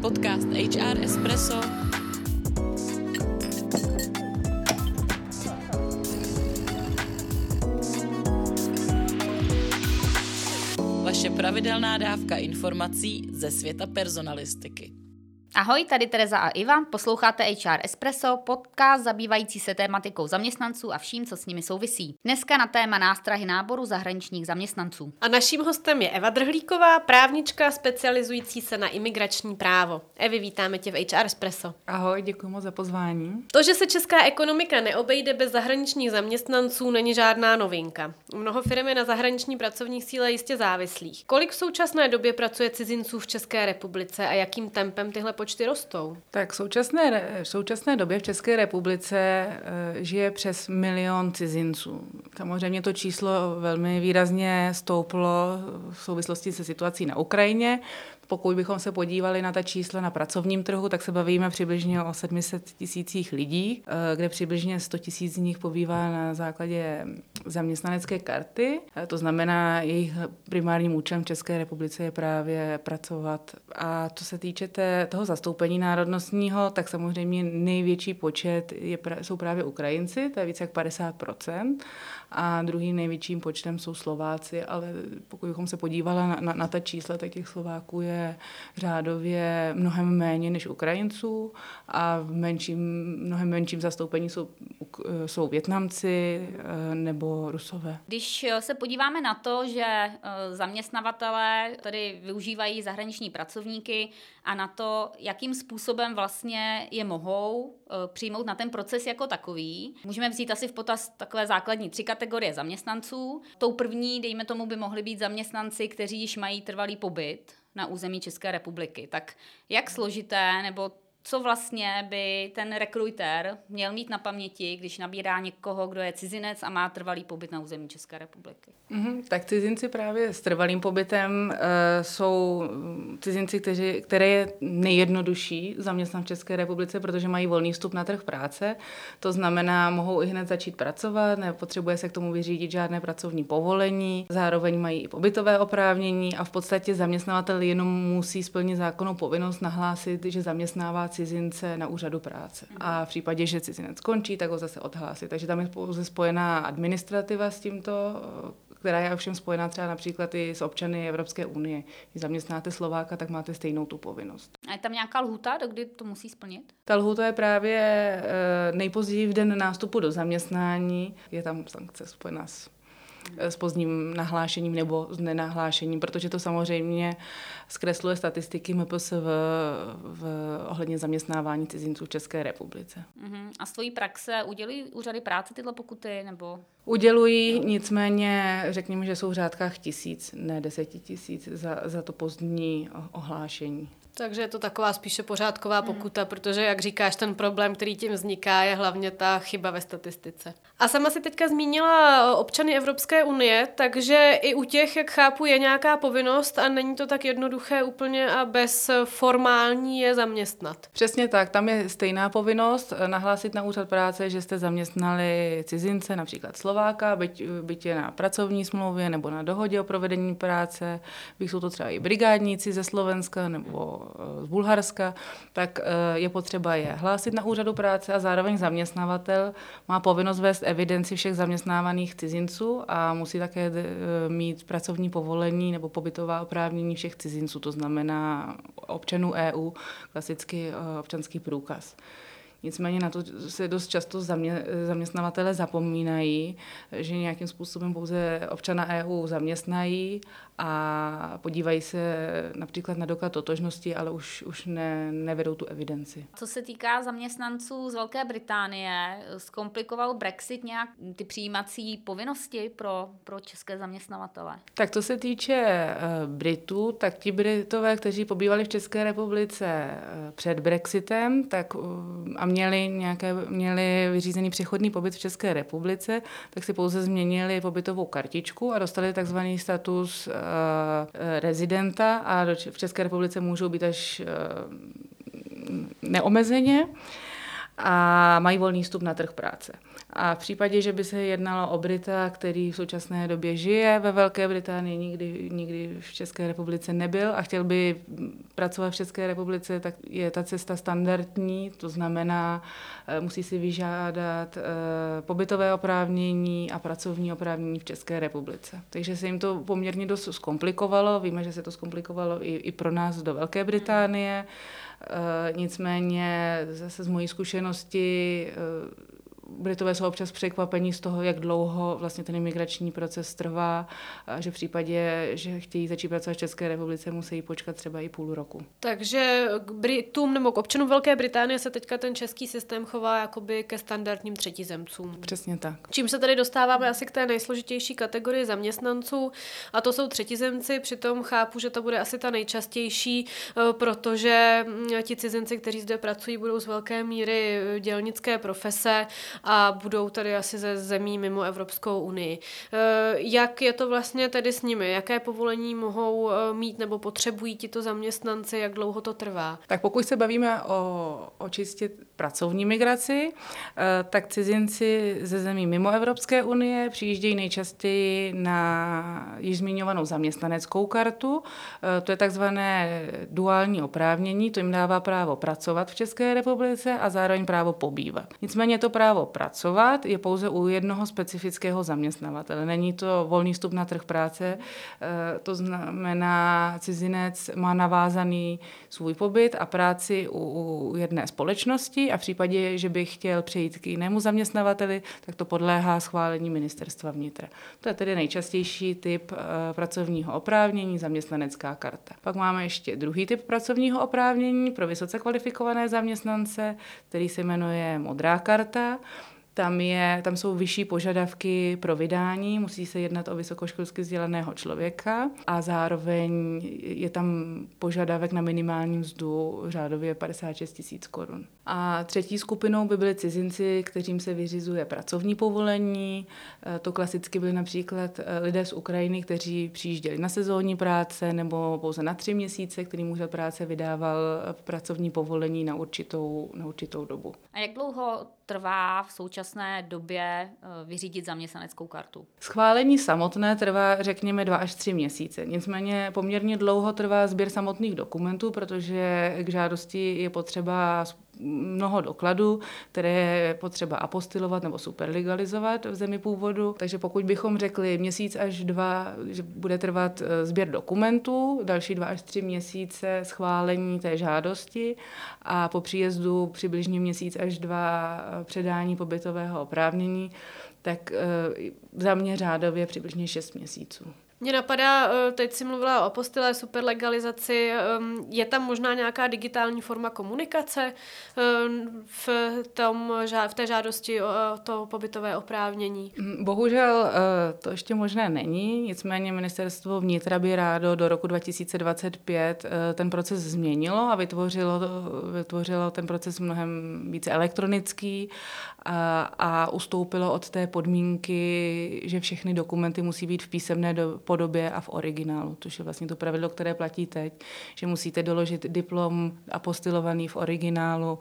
Podcast HR Espresso Vaše pravidelná dávka informací ze světa personalistiky. Ahoj, tady Tereza a Iva, posloucháte HR Espresso, podcast zabývající se tématikou zaměstnanců a vším, co s nimi souvisí. Dneska na téma nástrahy náboru zahraničních zaměstnanců. A naším hostem je Eva Drhlíková, právnička specializující se na imigrační právo. Evi, vítáme tě v HR Espresso. Ahoj, děkuji moc za pozvání. To, že se česká ekonomika neobejde bez zahraničních zaměstnanců, není žádná novinka. Mnoho firm je na zahraniční pracovní síle jistě závislých. Kolik v současné době pracuje cizinců v České republice a jakým tempem tyhle počty rostou? Tak v současné, v současné době v České republice eh, žije přes milion cizinců. Samozřejmě to číslo velmi výrazně stouplo v souvislosti se situací na Ukrajině. Pokud bychom se podívali na ta čísla na pracovním trhu, tak se bavíme přibližně o 700 tisících lidí, eh, kde přibližně 100 tisíc z nich pobývá na základě zaměstnanecké karty. Eh, to znamená, jejich primárním účelem v České republice je právě pracovat. A co se týče té, toho zastoupení národnostního, tak samozřejmě největší počet je, jsou právě Ukrajinci, to je více jak 50% a druhým největším počtem jsou Slováci, ale pokud bychom se podívali na, na, na ta čísla, tak těch Slováků je řádově mnohem méně než Ukrajinců a v menším, mnohem menším zastoupení jsou, jsou Větnamci eh, nebo Rusové. Když se podíváme na to, že eh, zaměstnavatelé tady využívají zahraniční pracovníky a na to, jakým způsobem vlastně je mohou eh, přijmout na ten proces jako takový, můžeme vzít asi v potaz takové základní tři kategorie zaměstnanců. Tou první, dejme tomu, by mohli být zaměstnanci, kteří již mají trvalý pobyt na území České republiky. Tak jak složité nebo co vlastně by ten rekrutér měl mít na paměti, když nabírá někoho, kdo je cizinec a má trvalý pobyt na území České republiky? Mm-hmm, tak cizinci právě s trvalým pobytem uh, jsou cizinci, kteří, které je nejjednodušší zaměstnat v České republice, protože mají volný vstup na trh práce. To znamená, mohou i hned začít pracovat, nepotřebuje se k tomu vyřídit žádné pracovní povolení, zároveň mají i pobytové oprávnění a v podstatě zaměstnavatel jenom musí splnit zákonnou povinnost nahlásit, že zaměstnává cizince na úřadu práce. A v případě, že cizinec skončí, tak ho zase odhlásí. Takže tam je pouze spojená administrativa s tímto, která je ovšem spojená třeba například i s občany Evropské unie. Když zaměstnáte Slováka, tak máte stejnou tu povinnost. A je tam nějaká lhuta, do kdy to musí splnit? Ta lhuta je právě eh, nejpozději v den nástupu do zaměstnání. Je tam sankce spojená s s pozdním nahlášením nebo s nenahlášením, protože to samozřejmě zkresluje statistiky MPS v, v ohledně zaměstnávání cizinců v České republice. Uh-huh. A z tvojí praxe udělují úřady práce tyhle pokuty? nebo? Udělují, nicméně řekněme, že jsou v řádkách tisíc, ne deseti tisíc za, za to pozdní ohlášení. Takže je to taková spíše pořádková pokuta, protože, jak říkáš, ten problém, který tím vzniká, je hlavně ta chyba ve statistice. A sama si teďka zmínila občany Evropské unie, takže i u těch, jak chápu, je nějaká povinnost a není to tak jednoduché úplně a bez formální je zaměstnat. Přesně tak, tam je stejná povinnost nahlásit na úřad práce, že jste zaměstnali cizince, například Slováka, byť, byť je na pracovní smlouvě nebo na dohodě o provedení práce, byť jsou to třeba i brigádníci ze Slovenska nebo z Bulharska, tak eh, je potřeba je hlásit na úřadu práce a zároveň zaměstnavatel má povinnost vést evidenci všech zaměstnávaných cizinců a musí také eh, mít pracovní povolení nebo pobytová oprávnění všech cizinců, to znamená občanů EU, klasicky eh, občanský průkaz. Nicméně na to se dost často zamě, zaměstnavatele zapomínají, že nějakým způsobem pouze občana EU zaměstnají a podívají se například na doklad totožnosti, ale už, už ne, nevedou tu evidenci. Co se týká zaměstnanců z Velké Británie, zkomplikoval Brexit nějak ty přijímací povinnosti pro, pro české zaměstnavatele? Tak to se týče uh, Britů, tak ti Britové, kteří pobývali v České republice uh, před Brexitem, tak a měli, nějaké, měli vyřízený přechodný pobyt v České republice, tak si pouze změnili pobytovou kartičku a dostali takzvaný status uh, rezidenta a v České republice můžou být až uh, neomezeně a mají volný vstup na trh práce. A v případě, že by se jednalo o Brita, který v současné době žije ve Velké Británii, nikdy, nikdy v České republice nebyl a chtěl by pracovat v České republice, tak je ta cesta standardní, to znamená, eh, musí si vyžádat eh, pobytové oprávnění a pracovní oprávnění v České republice. Takže se jim to poměrně dost zkomplikovalo. Víme, že se to zkomplikovalo i, i pro nás do Velké Británie. E, nicméně zase z mojí zkušenosti Britové jsou občas překvapení z toho, jak dlouho vlastně ten imigrační proces trvá, a že v případě, že chtějí začít pracovat v České republice, musí počkat třeba i půl roku. Takže k Britům nebo k občanům Velké Británie se teďka ten český systém chová jakoby ke standardním třetizemcům. Přesně tak. Čím se tady dostáváme asi k té nejsložitější kategorii zaměstnanců, a to jsou třetizemci, přitom chápu, že to bude asi ta nejčastější, eh, protože mm, ti cizinci, kteří zde pracují, budou z velké míry eh, dělnické profese a budou tady asi ze zemí mimo Evropskou unii. Eh, jak je to vlastně tedy s nimi? Jaké povolení mohou eh, mít nebo potřebují tito zaměstnanci? Jak dlouho to trvá? Tak pokud se bavíme o, o čistě pracovní migraci, eh, tak cizinci ze zemí mimo Evropské unie přijíždějí nejčastěji na již zmiňovanou zaměstnaneckou kartu. To je takzvané duální oprávnění, to jim dává právo pracovat v České republice a zároveň právo pobývat. Nicméně to právo pracovat je pouze u jednoho specifického zaměstnavatele. Není to volný vstup na trh práce, eh, to znamená, cizinec má navázaný svůj pobyt a práci u jedné společnosti a v případě, že by chtěl přejít k jinému zaměstnavateli, tak to podléhá schválení ministerstva vnitra. To je tedy nejčastější typ eh, pracovního oprávnění, zaměstnanecká karta. Pak máme ještě druhý typ pracovního oprávnění pro vysoce kvalifikované zaměstnance, který se jmenuje modrá karta. Tam, je, tam jsou vyšší požadavky pro vydání, musí se jednat o vysokoškolsky vzdělaného člověka a zároveň je tam požadavek na minimální mzdu řádově 56 tisíc korun. A třetí skupinou by byly cizinci, kterým se vyřizuje pracovní povolení. E, to klasicky byly například e, lidé z Ukrajiny, kteří přijížděli na sezónní práce nebo pouze na tři měsíce, kterým úřad práce vydával pracovní povolení na určitou, na určitou dobu. A jak dlouho trvá v současné době e, vyřídit zaměstnaneckou kartu? Schválení samotné trvá, řekněme, dva až tři měsíce. Nicméně poměrně dlouho trvá sběr samotných dokumentů, protože k žádosti je potřeba mnoho dokladů, které je potřeba apostilovat nebo superlegalizovat v zemi původu. Takže pokud bychom řekli měsíc až dva, že bude trvat eh, sběr dokumentů, další dva až tři měsíce schválení té žádosti a po příjezdu přibližně měsíc až dva eh, předání pobytového oprávnění, tak eh, za mě řádově přibližně 6 měsíců. Mně napadá, eh, teď si mluvila o apostile, superlegalizaci, ehm, je tam možná nějaká digitální forma komunikace ehm, v, tom, v té žádosti o to pobytové oprávnění? Mm, bohužel eh, to ještě možné není, nicméně ministerstvo vnitra by rádo do roku 2025 eh, ten proces změnilo a vytvořilo, vytvořilo ten proces mnohem více elektronický a, a ustoupilo od té podmínky, že všechny dokumenty musí být v písemné do, podobě a v originálu, což je vlastně to pravidlo, které platí teď, že musíte doložit diplom apostilovaný v originálu,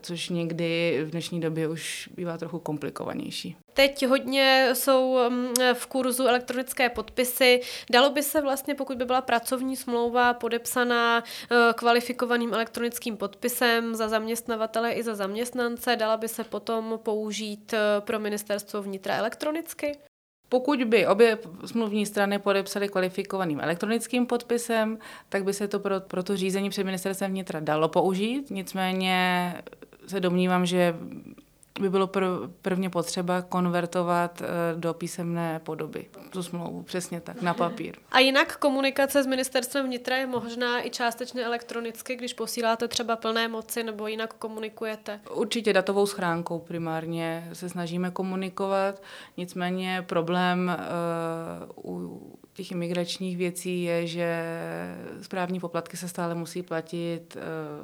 což někdy v dnešní době už bývá trochu komplikovanější. Teď hodně jsou mm, v kurzu elektronické podpisy. Dalo by se vlastně, pokud by byla pracovní smlouva podepsaná eh, kvalifikovaným elektronickým podpisem za zaměstnavatele i za zaměstnance, dala by se potom použít eh, pro ministerstvo vnitra elektronicky? Pokud by obě smluvní strany podepsaly kvalifikovaným elektronickým podpisem, tak by se to pro, pro to řízení před ministerstvem vnitra dalo použít. Nicméně se domnívám, že by bylo prv, prvně potřeba konvertovat eh, do písemné podoby tu smlouvu, přesně tak, na papír. A jinak komunikace s ministerstvem vnitra je možná i částečně elektronicky, když posíláte třeba plné moci nebo jinak komunikujete? Určitě datovou schránkou primárně se snažíme komunikovat, nicméně problém uh, těch imigračních věcí je, že správní poplatky se stále musí platit uh,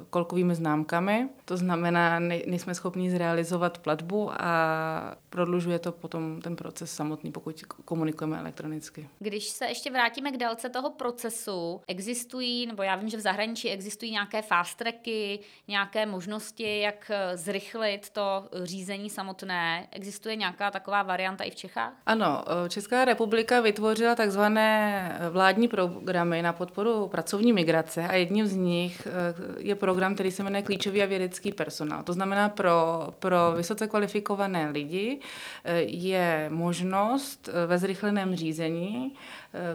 kolkovými známkami. To znamená, ne, nejsme schopni zrealizovat platbu a prodlužuje to potom ten proces samotný, pokud komunikujeme elektronicky. Když se ještě vrátíme k délce toho procesu, existují, nebo já vím, že v zahraničí existují nějaké fast tracky, nějaké možnosti, jak zrychlit to řízení samotné. Existuje nějaká taková varianta i v Čechách? Ano, Česká republika vytvořila takzvané vládní programy na podporu pracovní migrace a jedním z nich eh, je program, který se jmenuje Klíčový a vědecký personál. To znamená, pro, pro vysoce kvalifikované lidi eh, je možnost eh, ve zrychleném řízení,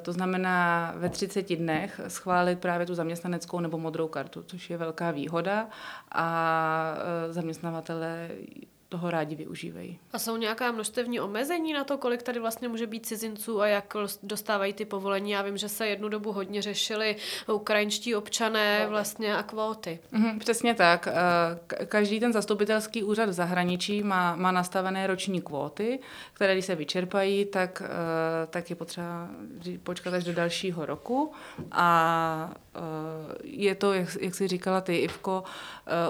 to znamená ve 30 dnech, schválit právě tu zaměstnaneckou nebo modrou kartu, což je velká výhoda a zaměstnavatele toho rádi využívají. A jsou nějaká množstevní omezení na to, kolik tady vlastně může být cizinců a jak dostávají ty povolení? Já vím, že se jednu dobu hodně řešili ukrajinští občané vlastně a kvóty. Mhm, přesně tak. Eh, každý ten zastupitelský úřad v zahraničí má, má nastavené roční kvóty, které když se vyčerpají, tak, eh, tak je potřeba počkat až do dalšího roku. A eh, je to, jak, jak jsi říkala ty, Ivko,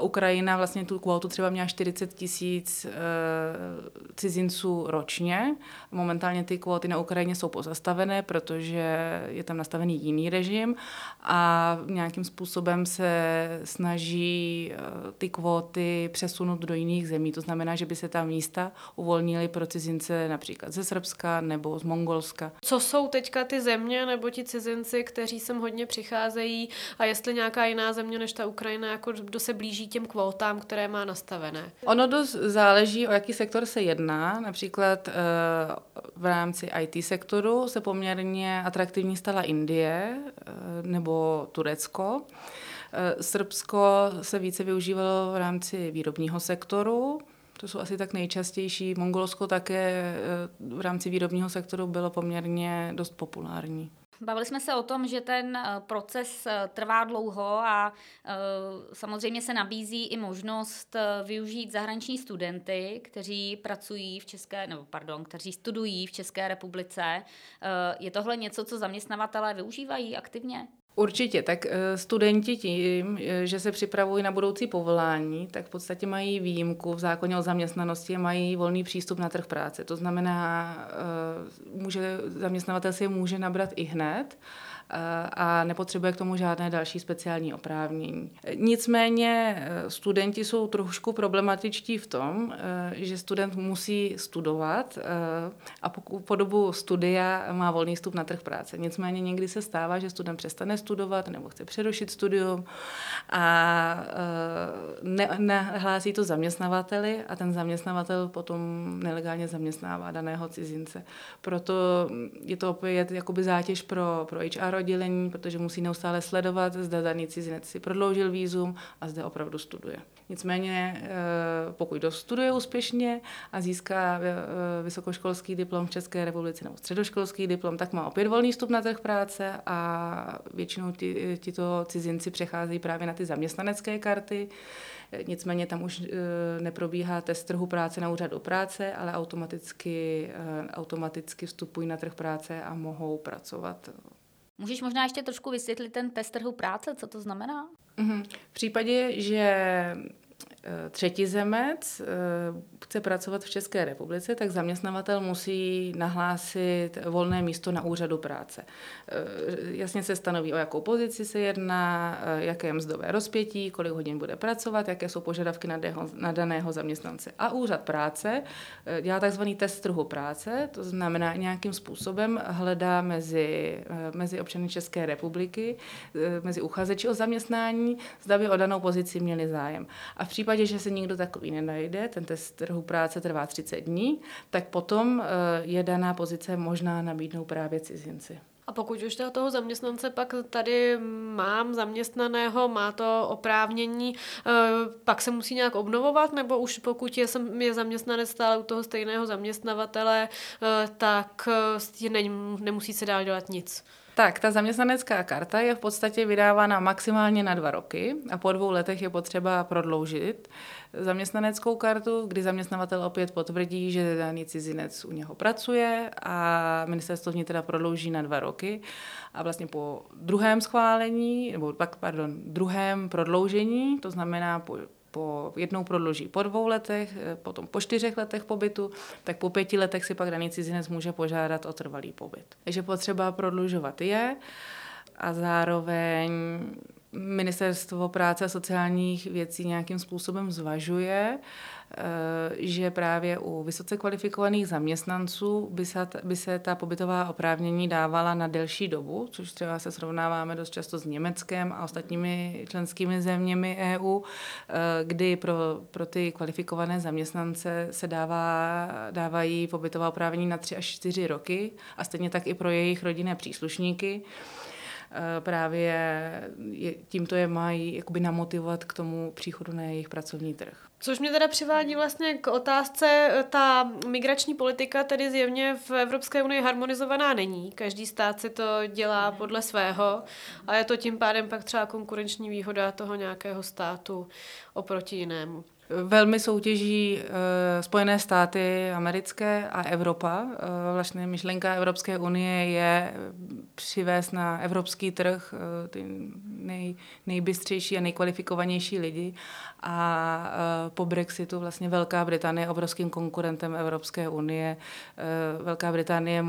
Ukrajina vlastně tu kvótu třeba měla 40 tisíc tisíc eh, cizinců ročně. Momentálně ty kvóty na Ukrajině jsou pozastavené, protože je tam nastavený jiný režim a nějakým způsobem se snaží eh, ty kvóty přesunout do jiných zemí. To znamená, že by se ta místa uvolnily pro cizince například ze Srbska nebo z Mongolska. Co jsou teďka ty země nebo ti cizinci, kteří sem hodně přicházejí a jestli nějaká jiná země než ta Ukrajina, jako kdo se blíží těm kvótám, které má nastavené? Ono dost záleží, o jaký sektor se jedná. Například eh, v rámci IT sektoru se poměrně atraktivní stala Indie eh, nebo Turecko. Eh, Srbsko se více využívalo v rámci výrobního sektoru, to jsou asi tak nejčastější. Mongolsko také v rámci výrobního sektoru bylo poměrně dost populární. Bavili jsme se o tom, že ten eh, proces eh, trvá dlouho a eh, samozřejmě se nabízí i možnost využít zahraniční studenty, kteří pracují v České, nebo pardon, kteří studují v České republice. Je tohle něco, co zaměstnavatelé využívají aktivně? Určitě, tak eh, studenti tím, eh, že se připravují na budoucí povolání, tak v podstatě mají výjimku v zákoně o zaměstnanosti a mají volný přístup na trh práce. To znamená, eh, může, zaměstnavatel si je může nabrat i hned a nepotřebuje k tomu žádné další speciální oprávnění. Nicméně eh, studenti jsou trošku problematičtí v tom, eh, že student musí studovat eh, a po dobu studia má volný vstup na trh práce. Nicméně někdy se stává, že student přestane studovat nebo chce přerušit studium a nehlásí to zaměstnavateli a ten zaměstnavatel potom nelegálně zaměstnává daného cizince. Proto je to opět jakoby zátěž pro, pro HR oddělení, protože musí neustále sledovat, zda daný cizinec si prodloužil výzum a zde opravdu studuje. Nicméně, eh, pokud dostuduje úspěšně a získá eh, vysokoškolský diplom v České republice nebo středoškolský diplom, tak má opět volný vstup na trh práce a většinou ti, tito cizinci přecházejí právě na ty zaměstnanecké karty. Nicméně tam už eh, neprobíhá test trhu práce na úřadu práce, ale automaticky, automaticky vstupují na trh práce a mohou pracovat Můžeš možná ještě trošku vysvětlit ten test trhu práce, co to znamená? Mm-hmm. V případě, že třetí zemec eh, chce pracovat v České republice, tak zaměstnavatel musí nahlásit volné místo na úřadu práce. Eh, jasně se stanoví, o jakou pozici se jedná, jaké je mzdové rozpětí, kolik hodin bude pracovat, jaké jsou požadavky na, deho, na daného zaměstnance. A úřad práce dělá takzvaný test trhu práce, to znamená nějakým způsobem hledá mezi, mezi občany České republiky, mezi uchazeči o zaměstnání, zda by o danou pozici měli zájem. A v případě případě, že se nikdo takový nenajde, ten test trhu práce trvá 30 dní, tak potom eh, je daná pozice možná nabídnout právě cizinci. A pokud už toho zaměstnance pak tady mám zaměstnaného, má to oprávnění, eh, pak se musí nějak obnovovat, nebo už pokud je, je zaměstnanec stále u toho stejného zaměstnavatele, eh, tak nemusí se dál dělat nic? Tak, ta zaměstnanecká karta je v podstatě vydávána maximálně na dva roky a po dvou letech je potřeba prodloužit zaměstnaneckou kartu, kdy zaměstnavatel opět potvrdí, že daný cizinec u něho pracuje a ministerstvo vnitra prodlouží na dva roky. A vlastně po druhém schválení, nebo pak, pardon, druhém prodloužení, to znamená po po jednou prodlouží po dvou letech, eh, potom po čtyřech letech pobytu, tak po pěti letech si pak daný cizinec může požádat o trvalý pobyt. Takže potřeba prodlužovat je a zároveň Ministerstvo práce a sociálních věcí nějakým způsobem zvažuje, eh, že právě u vysoce kvalifikovaných zaměstnanců by se, by se ta pobytová oprávnění dávala na delší dobu, což třeba se srovnáváme dost často s Německem a ostatními členskými zeměmi EU, eh, kdy pro, pro ty kvalifikované zaměstnance se dává, dávají pobytová oprávnění na tři až čtyři roky a stejně tak i pro jejich rodinné příslušníky. Eh, právě tímto je mají jakoby namotivovat k tomu příchodu na jejich pracovní trh. Což mě teda přivádí vlastně k otázce, eh, ta migrační politika tedy zjevně v Evropské unii harmonizovaná není. Každý stát si to dělá podle svého a je to tím pádem pak třeba konkurenční výhoda toho nějakého státu oproti jinému. Velmi soutěží uh, Spojené státy americké a Evropa. Uh, vlastně myšlenka Evropské unie je přivést na evropský trh uh, ty nej, nejbystřejší a nejkvalifikovanější lidi. A uh, po Brexitu vlastně Velká Británie je obrovským konkurentem Evropské unie. Uh, Velká Británie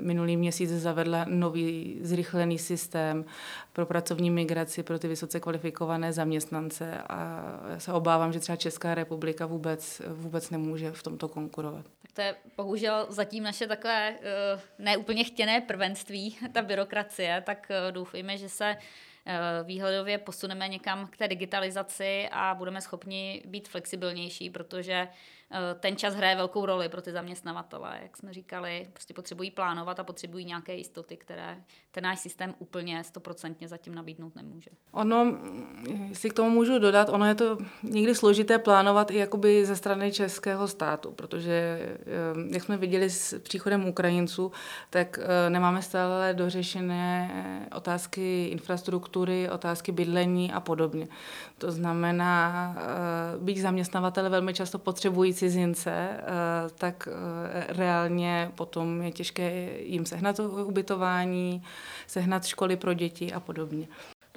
minulý měsíc zavedla nový zrychlený systém pro pracovní migraci pro ty vysoce kvalifikované zaměstnance a se obávám, že třeba Česká republika vůbec, vůbec nemůže v tomto konkurovat. Tak to je bohužel zatím naše takové uh, neúplně chtěné prvenství, ta byrokracie, tak uh, doufejme, že se Eh, výhledově posuneme někam k té digitalizaci a budeme schopni být flexibilnější, protože eh, ten čas hraje velkou roli pro ty zaměstnavatele. Jak jsme říkali, prostě potřebují plánovat a potřebují nějaké jistoty, které ten náš systém úplně stoprocentně zatím nabídnout nemůže. Ono, si k tomu můžu dodat, ono je to někdy složité plánovat i jakoby ze strany českého státu, protože eh, jak jsme viděli s příchodem Ukrajinců, tak nemáme stále dořešené otázky infrastruktury, otázky bydlení a podobně. To znamená, eh, být zaměstnavatele velmi často potřebují cizince, eh, tak eh, reálně potom je těžké jim sehnat ubytování, sehnat školy pro děti a podobně.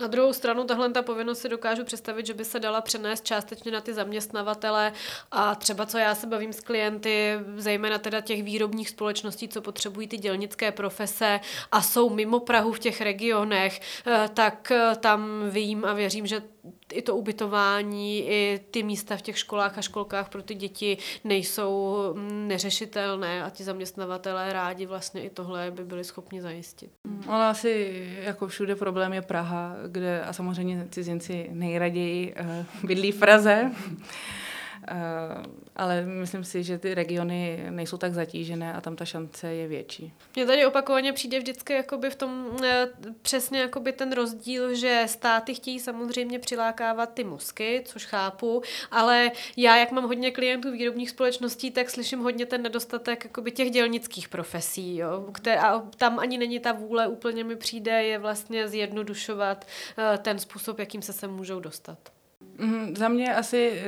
Na druhou stranu tahle ta povinnost si dokážu představit, že by se dala přenést částečně na ty zaměstnavatele a třeba co já se bavím s klienty, zejména teda těch výrobních společností, co potřebují ty dělnické profese a jsou mimo Prahu v těch regionech, eh, tak eh, tam vím a věřím, že i to ubytování, i ty místa v těch školách a školkách pro ty děti nejsou mm, neřešitelné a ti zaměstnavatelé rádi vlastně i tohle by byli schopni zajistit. Ona asi jako všude problém je Praha, kde a samozřejmě cizinci nejraději uh, bydlí v Praze. Eh, ale myslím si, že ty regiony nejsou tak zatížené a tam ta šance je větší. Mně tady opakovaně přijde vždycky jakoby v tom eh, přesně jakoby ten rozdíl, že státy chtějí samozřejmě přilákávat ty mozky, což chápu, ale já, jak mám hodně klientů výrobních společností, tak slyším hodně ten nedostatek jakoby těch dělnických profesí, jo, které, a tam ani není ta vůle, úplně mi přijde, je vlastně zjednodušovat eh, ten způsob, jakým se sem můžou dostat. Mm, za mě asi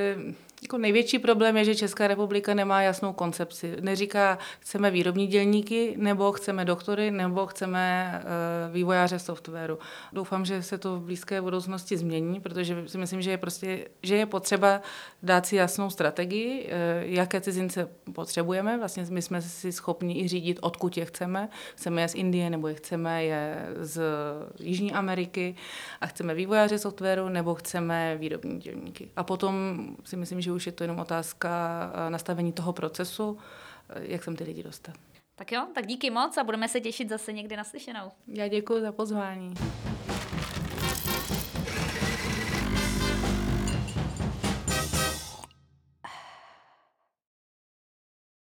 jako největší problém je, že Česká republika nemá jasnou koncepci. Neříká, chceme výrobní dělníky, nebo chceme doktory, nebo chceme uh, vývojáře softwaru. Doufám, že se to v blízké budoucnosti změní, protože si myslím, že je, prostě, že je potřeba dát si jasnou strategii, uh, jaké cizince potřebujeme. Vlastně my jsme si schopni i řídit, odkud je chceme. Chceme je z Indie, nebo je chceme je z Jižní Ameriky a chceme vývojáře softwaru, nebo chceme výrobní dělníky. A potom si myslím, že už je to jenom otázka eh, nastavení toho procesu, eh, jak sem ty lidi dostat. Tak jo, tak díky moc a budeme se těšit zase někdy naslyšenou. Já děkuji za pozvání.